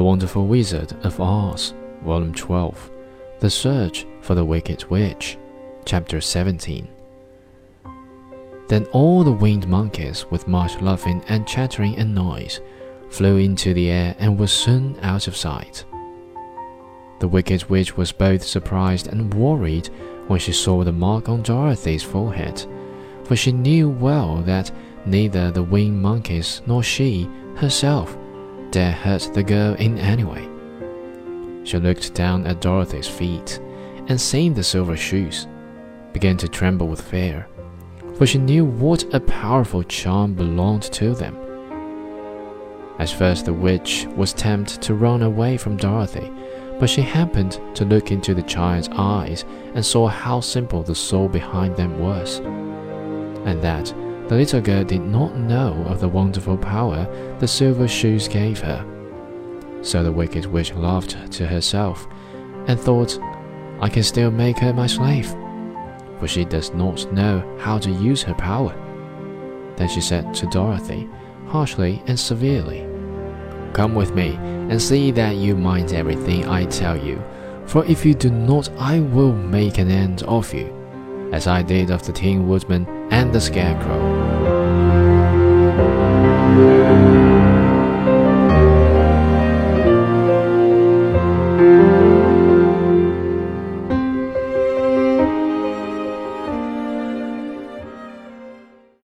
Wonderful Wizard of Oz, Volume 12, The Search for the Wicked Witch, Chapter 17. Then all the winged monkeys, with much laughing and chattering and noise, flew into the air and were soon out of sight. The Wicked Witch was both surprised and worried when she saw the mark on Dorothy's forehead, for she knew well that neither the winged monkeys nor she herself dare hurt the girl in any way. She looked down at Dorothy's feet and seeing the silver shoes, began to tremble with fear, for she knew what a powerful charm belonged to them. At first, the witch was tempted to run away from Dorothy, but she happened to look into the child's eyes and saw how simple the soul behind them was, and that the little girl did not know of the wonderful power the silver shoes gave her. So the wicked witch laughed to herself and thought, I can still make her my slave, for she does not know how to use her power. Then she said to Dorothy, harshly and severely, Come with me and see that you mind everything I tell you, for if you do not, I will make an end of you, as I did of the Tin Woodman and the Scarecrow.